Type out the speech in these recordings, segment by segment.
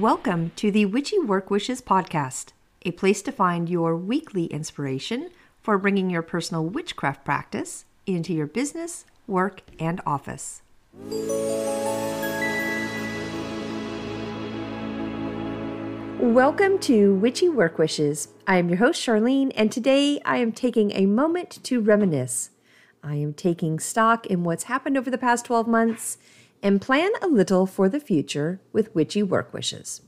Welcome to the Witchy Work Wishes podcast, a place to find your weekly inspiration for bringing your personal witchcraft practice into your business, work, and office. Welcome to Witchy Work Wishes. I am your host, Charlene, and today I am taking a moment to reminisce. I am taking stock in what's happened over the past 12 months and plan a little for the future with witchy work wishes.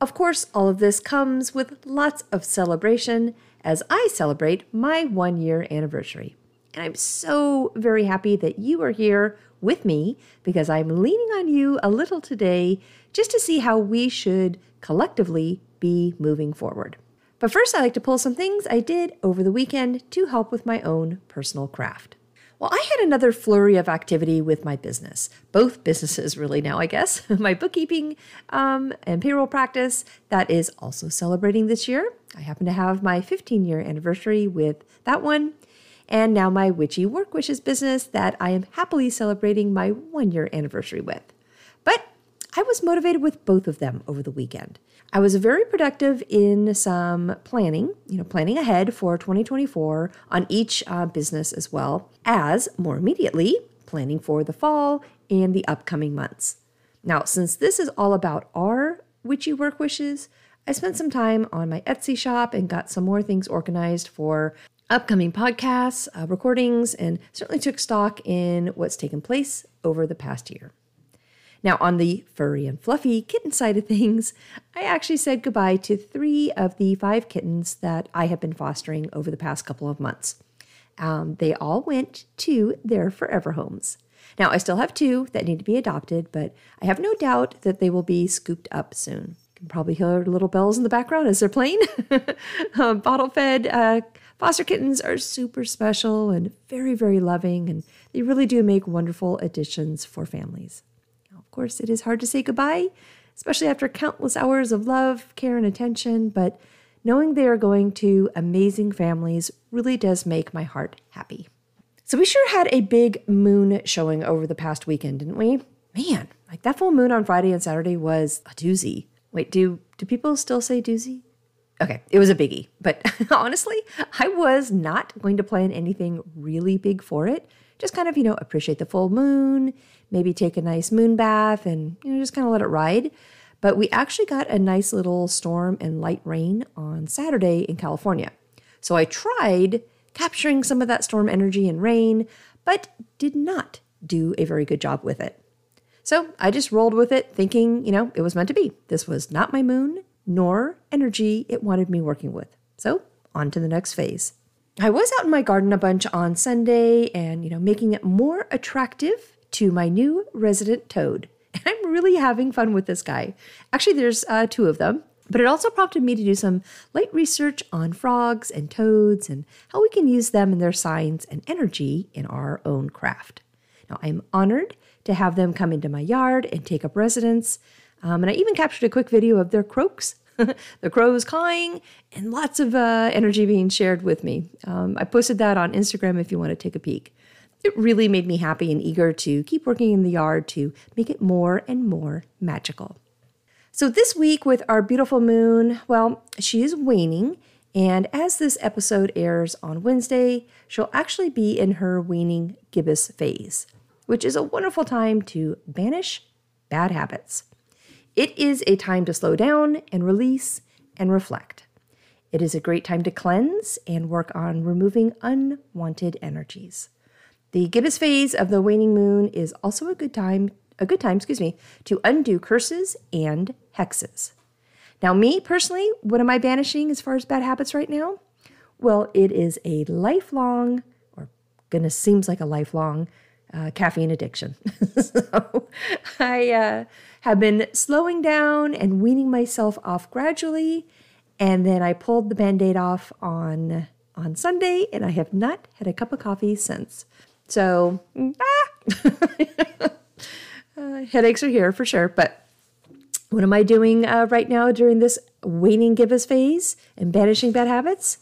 Of course, all of this comes with lots of celebration as I celebrate my one year anniversary. And I'm so very happy that you are here with me because I'm leaning on you a little today just to see how we should collectively be moving forward. But first, I like to pull some things I did over the weekend to help with my own personal craft. Well, I had another flurry of activity with my business, both businesses really now, I guess. my bookkeeping um, and payroll practice that is also celebrating this year. I happen to have my 15 year anniversary with that one. And now my Witchy Work Wishes business that I am happily celebrating my one year anniversary with. I was motivated with both of them over the weekend. I was very productive in some planning, you know, planning ahead for 2024 on each uh, business as well as more immediately planning for the fall and the upcoming months. Now, since this is all about our witchy work wishes, I spent some time on my Etsy shop and got some more things organized for upcoming podcasts, uh, recordings, and certainly took stock in what's taken place over the past year. Now, on the furry and fluffy kitten side of things, I actually said goodbye to three of the five kittens that I have been fostering over the past couple of months. Um, they all went to their forever homes. Now, I still have two that need to be adopted, but I have no doubt that they will be scooped up soon. You can probably hear little bells in the background as they're playing. uh, bottle fed uh, foster kittens are super special and very, very loving, and they really do make wonderful additions for families course, it is hard to say goodbye, especially after countless hours of love, care, and attention, but knowing they are going to amazing families really does make my heart happy. So, we sure had a big moon showing over the past weekend, didn't we? Man, like that full moon on Friday and Saturday was a doozy. Wait, do do people still say doozy? Okay, it was a biggie, but honestly, I was not going to plan anything really big for it just kind of, you know, appreciate the full moon, maybe take a nice moon bath and, you know, just kind of let it ride. But we actually got a nice little storm and light rain on Saturday in California. So I tried capturing some of that storm energy and rain, but did not do a very good job with it. So I just rolled with it, thinking, you know, it was meant to be. This was not my moon, nor energy it wanted me working with. So on to the next phase. I was out in my garden a bunch on Sunday and, you know, making it more attractive to my new resident toad. And I'm really having fun with this guy. Actually, there's uh, two of them, but it also prompted me to do some light research on frogs and toads and how we can use them and their signs and energy in our own craft. Now, I'm honored to have them come into my yard and take up residence. Um, and I even captured a quick video of their croaks the crows cawing, and lots of uh, energy being shared with me. Um, I posted that on Instagram if you want to take a peek. It really made me happy and eager to keep working in the yard to make it more and more magical. So, this week with our beautiful moon, well, she is waning, and as this episode airs on Wednesday, she'll actually be in her waning gibbous phase, which is a wonderful time to banish bad habits. It is a time to slow down and release and reflect. It is a great time to cleanse and work on removing unwanted energies. The gibbous phase of the waning moon is also a good time, a good time, excuse me, to undo curses and hexes. Now, me personally, what am I banishing as far as bad habits right now? Well, it is a lifelong, or goodness, seems like a lifelong uh, caffeine addiction. so I uh, have been slowing down and weaning myself off gradually. And then I pulled the band aid off on, on Sunday, and I have not had a cup of coffee since. So, ah! uh, headaches are here for sure. But what am I doing uh, right now during this waning gibbous phase and banishing bad habits?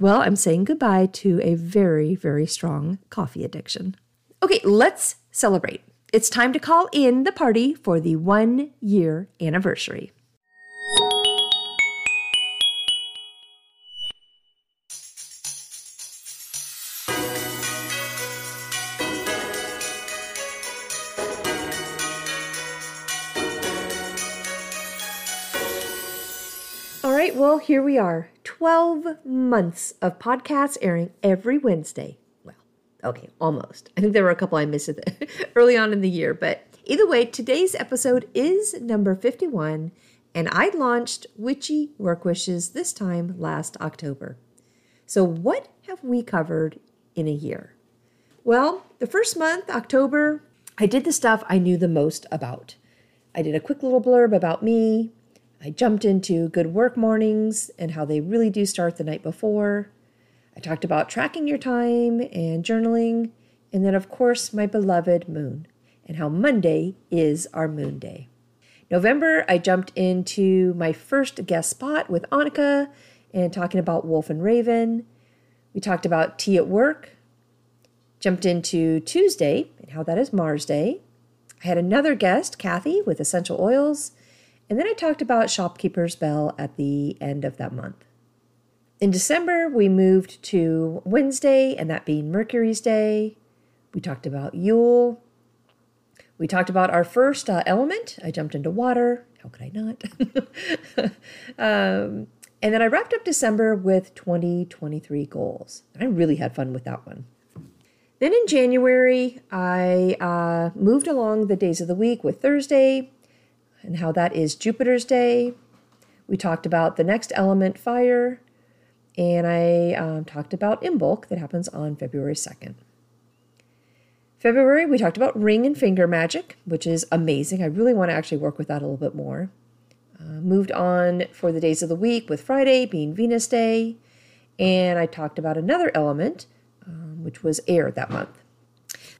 Well, I'm saying goodbye to a very, very strong coffee addiction. Okay, let's celebrate. It's time to call in the party for the one year anniversary. All right, well, here we are 12 months of podcasts airing every Wednesday. Okay, almost. I think there were a couple I missed early on in the year, but either way, today's episode is number 51, and I launched Witchy Work Wishes this time last October. So, what have we covered in a year? Well, the first month, October, I did the stuff I knew the most about. I did a quick little blurb about me, I jumped into good work mornings and how they really do start the night before. I talked about tracking your time and journaling. And then, of course, my beloved moon and how Monday is our moon day. November, I jumped into my first guest spot with Annika and talking about Wolf and Raven. We talked about tea at work, jumped into Tuesday and how that is Mars Day. I had another guest, Kathy, with essential oils and then I talked about Shopkeeper's Bell at the end of that month. In December, we moved to Wednesday, and that being Mercury's Day. We talked about Yule. We talked about our first uh, element. I jumped into water. How could I not? um, and then I wrapped up December with 2023 goals. I really had fun with that one. Then in January, I uh, moved along the days of the week with Thursday, and how that is Jupiter's day. We talked about the next element, fire, and I um, talked about Imbolc that happens on February 2nd. February, we talked about ring and finger magic, which is amazing. I really want to actually work with that a little bit more. Uh, moved on for the days of the week with Friday being Venus Day, and I talked about another element, um, which was air that month.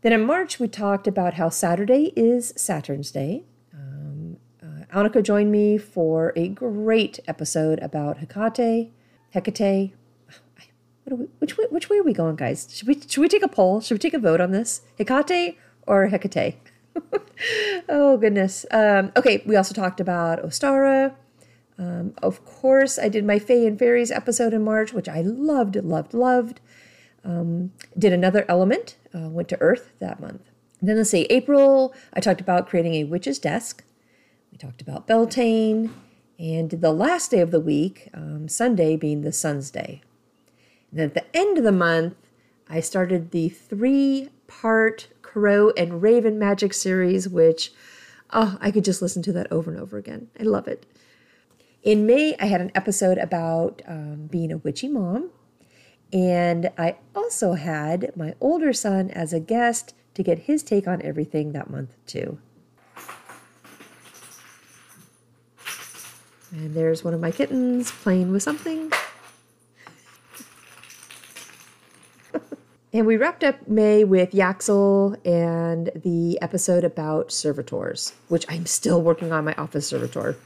Then in March, we talked about how Saturday is Saturn's Day, Annika joined me for a great episode about Hecate. Hecate. We, which way, which way are we going, guys? Should we should we take a poll? Should we take a vote on this? Hecate or Hecate? oh goodness. Um, okay, we also talked about Ostara. Um, of course, I did my Fae and Fairies episode in March, which I loved, loved, loved. Um, did another element, uh, went to Earth that month. And then let's see, April, I talked about creating a witch's desk. We talked about Beltane and the last day of the week, um, Sunday being the Sun's Day. And at the end of the month, I started the three part Crow and Raven Magic series, which oh, I could just listen to that over and over again. I love it. In May, I had an episode about um, being a witchy mom. And I also had my older son as a guest to get his take on everything that month, too. And there's one of my kittens playing with something. and we wrapped up May with Yaxel and the episode about servitors, which I'm still working on my office servitor.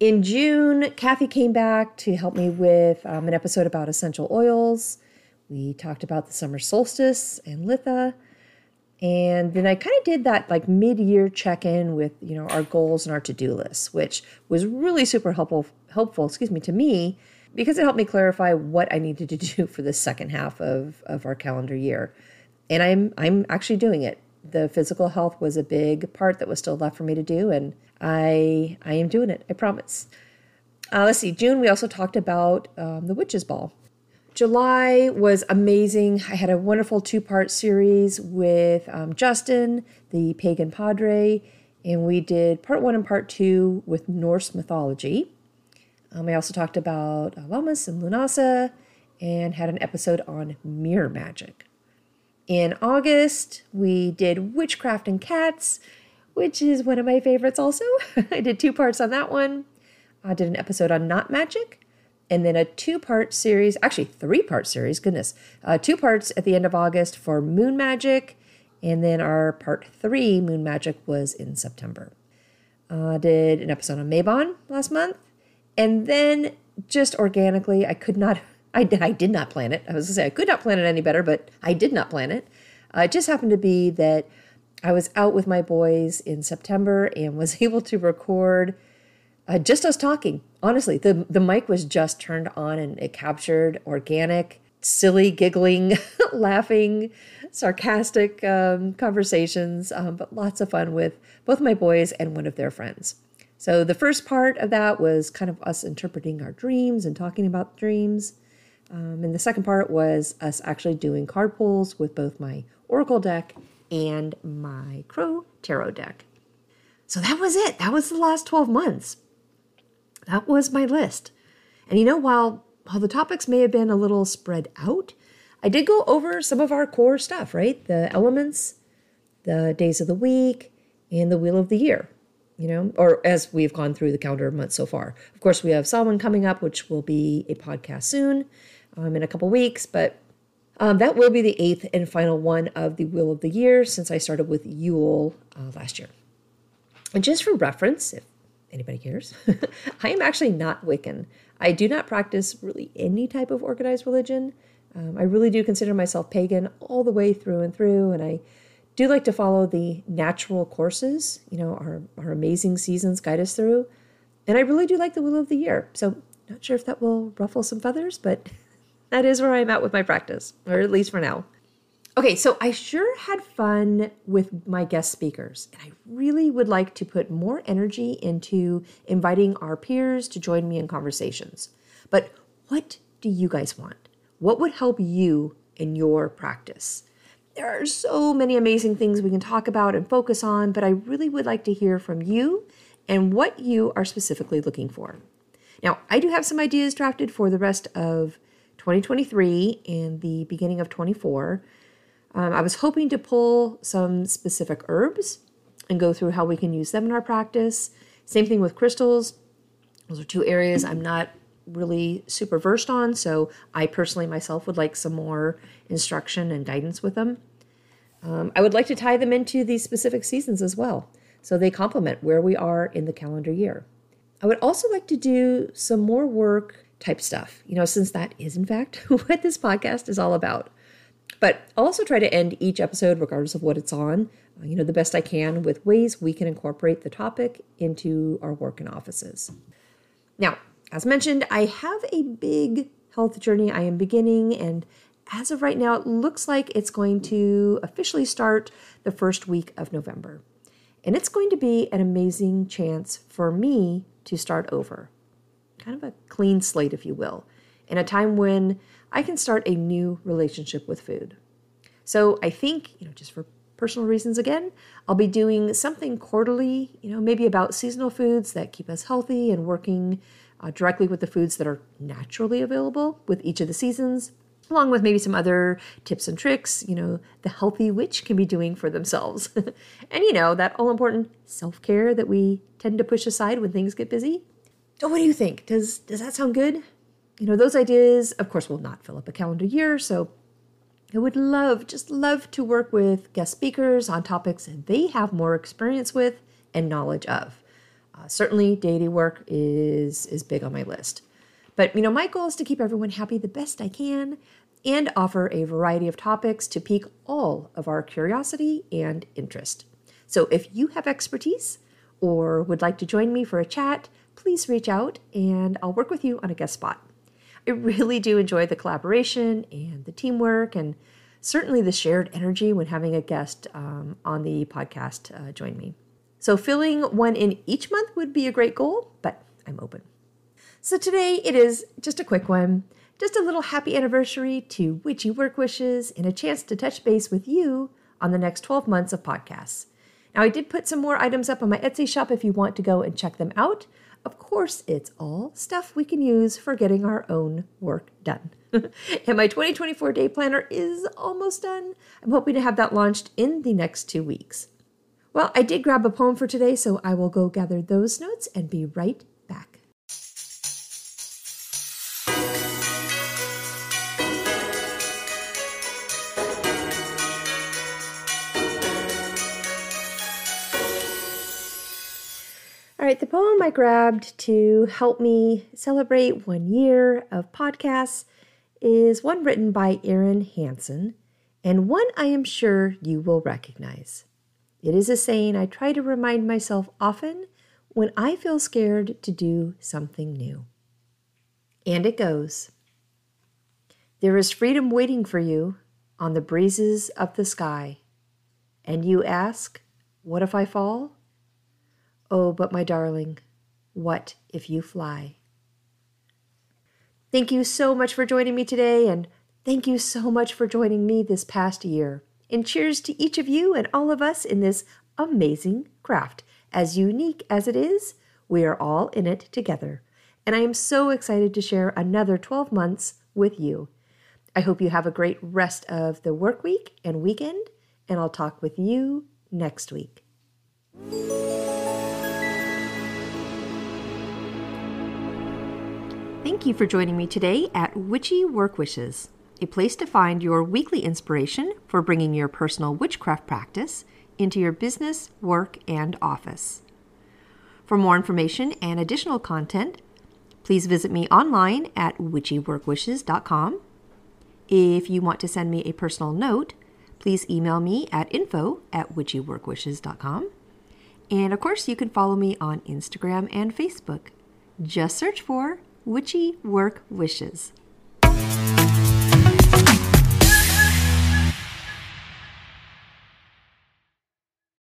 In June, Kathy came back to help me with um, an episode about essential oils. We talked about the summer solstice and Litha. And then I kind of did that like mid-year check-in with, you know, our goals and our to-do lists, which was really super helpful helpful, excuse me, to me because it helped me clarify what I needed to do for the second half of, of our calendar year. And I'm I'm actually doing it. The physical health was a big part that was still left for me to do, and I I am doing it. I promise. Uh, let's see. June we also talked about um, the witches ball, July was amazing. I had a wonderful two part series with um, Justin, the pagan padre, and we did part one and part two with Norse mythology. Um, I also talked about uh, Lammas and Lunasa and had an episode on mirror magic. In August, we did Witchcraft and Cats, which is one of my favorites also. I did two parts on that one. I did an episode on Knot Magic and then a two part series, actually, three part series, goodness, uh, two parts at the end of August for Moon Magic. And then our part three, Moon Magic, was in September. Uh, did an episode on Mabon last month. And then just organically, I could not, I did, I did not plan it. I was gonna say I could not plan it any better, but I did not plan it. Uh, it just happened to be that I was out with my boys in September and was able to record uh, just us talking. Honestly, the the mic was just turned on and it captured organic, silly, giggling, laughing, sarcastic um, conversations, um, but lots of fun with both my boys and one of their friends. So the first part of that was kind of us interpreting our dreams and talking about dreams. Um, and the second part was us actually doing card pulls with both my Oracle deck and my Crow Tarot deck. So that was it. That was the last 12 months. That was my list. And you know, while while the topics may have been a little spread out, I did go over some of our core stuff, right? The elements, the days of the week, and the wheel of the year you know, or as we've gone through the calendar months so far. Of course, we have Samhain coming up, which will be a podcast soon um, in a couple weeks, but um, that will be the eighth and final one of the Wheel of the Year since I started with Yule uh, last year. And just for reference, if anybody cares, I am actually not Wiccan. I do not practice really any type of organized religion. Um, I really do consider myself pagan all the way through and through, and I do like to follow the natural courses, you know, our, our amazing seasons guide us through. And I really do like the Wheel of the Year. So, not sure if that will ruffle some feathers, but that is where I'm at with my practice, or at least for now. Okay, so I sure had fun with my guest speakers, and I really would like to put more energy into inviting our peers to join me in conversations. But what do you guys want? What would help you in your practice? There are so many amazing things we can talk about and focus on, but I really would like to hear from you and what you are specifically looking for. Now, I do have some ideas drafted for the rest of 2023 and the beginning of 24. Um, I was hoping to pull some specific herbs and go through how we can use them in our practice. Same thing with crystals. Those are two areas I'm not really super versed on, so I personally myself would like some more instruction and guidance with them. Um, I would like to tie them into these specific seasons as well, so they complement where we are in the calendar year. I would also like to do some more work type stuff, you know, since that is in fact what this podcast is all about. But I'll also try to end each episode, regardless of what it's on, uh, you know, the best I can with ways we can incorporate the topic into our work in offices. Now, as mentioned, I have a big health journey I am beginning, and as of right now, it looks like it's going to officially start the first week of November. And it's going to be an amazing chance for me to start over. Kind of a clean slate, if you will, in a time when I can start a new relationship with food. So I think, you know, just for personal reasons again, I'll be doing something quarterly, you know, maybe about seasonal foods that keep us healthy and working uh, directly with the foods that are naturally available with each of the seasons, along with maybe some other tips and tricks, you know, the healthy witch can be doing for themselves. and, you know, that all important self care that we tend to push aside when things get busy. So, what do you think? Does, does that sound good? You know, those ideas, of course, will not fill up a calendar year, so I would love, just love to work with guest speakers on topics they have more experience with and knowledge of. Uh, certainly, deity work is is big on my list. But you know, my goal is to keep everyone happy the best I can and offer a variety of topics to pique all of our curiosity and interest. So if you have expertise or would like to join me for a chat, please reach out and I'll work with you on a guest spot. I really do enjoy the collaboration and the teamwork and certainly the shared energy when having a guest um, on the podcast uh, join me. So filling one in each month would be a great goal, but I'm open. So today it is just a quick one, just a little happy anniversary to Witchy Work Wishes and a chance to touch base with you on the next 12 months of podcasts. Now, I did put some more items up on my Etsy shop if you want to go and check them out. Of course, it's all stuff we can use for getting our own work done. and my 2024 day planner is almost done. I'm hoping to have that launched in the next two weeks. Well, I did grab a poem for today, so I will go gather those notes and be right All right, the poem I grabbed to help me celebrate one year of podcasts is one written by Erin Hanson, and one I am sure you will recognize. It is a saying I try to remind myself often when I feel scared to do something new. And it goes There is freedom waiting for you on the breezes of the sky. And you ask, What if I fall? Oh, but my darling, What if you fly? Thank you so much for joining me today, and thank you so much for joining me this past year. And cheers to each of you and all of us in this amazing craft. As unique as it is, we are all in it together. And I am so excited to share another 12 months with you. I hope you have a great rest of the work week and weekend, and I'll talk with you next week. Thank you for joining me today at Witchy Work Wishes, a place to find your weekly inspiration for bringing your personal witchcraft practice into your business, work, and office. For more information and additional content, please visit me online at witchyworkwishes.com. If you want to send me a personal note, please email me at info at witchyworkwishes.com. And of course, you can follow me on Instagram and Facebook. Just search for Witchy Work Wishes.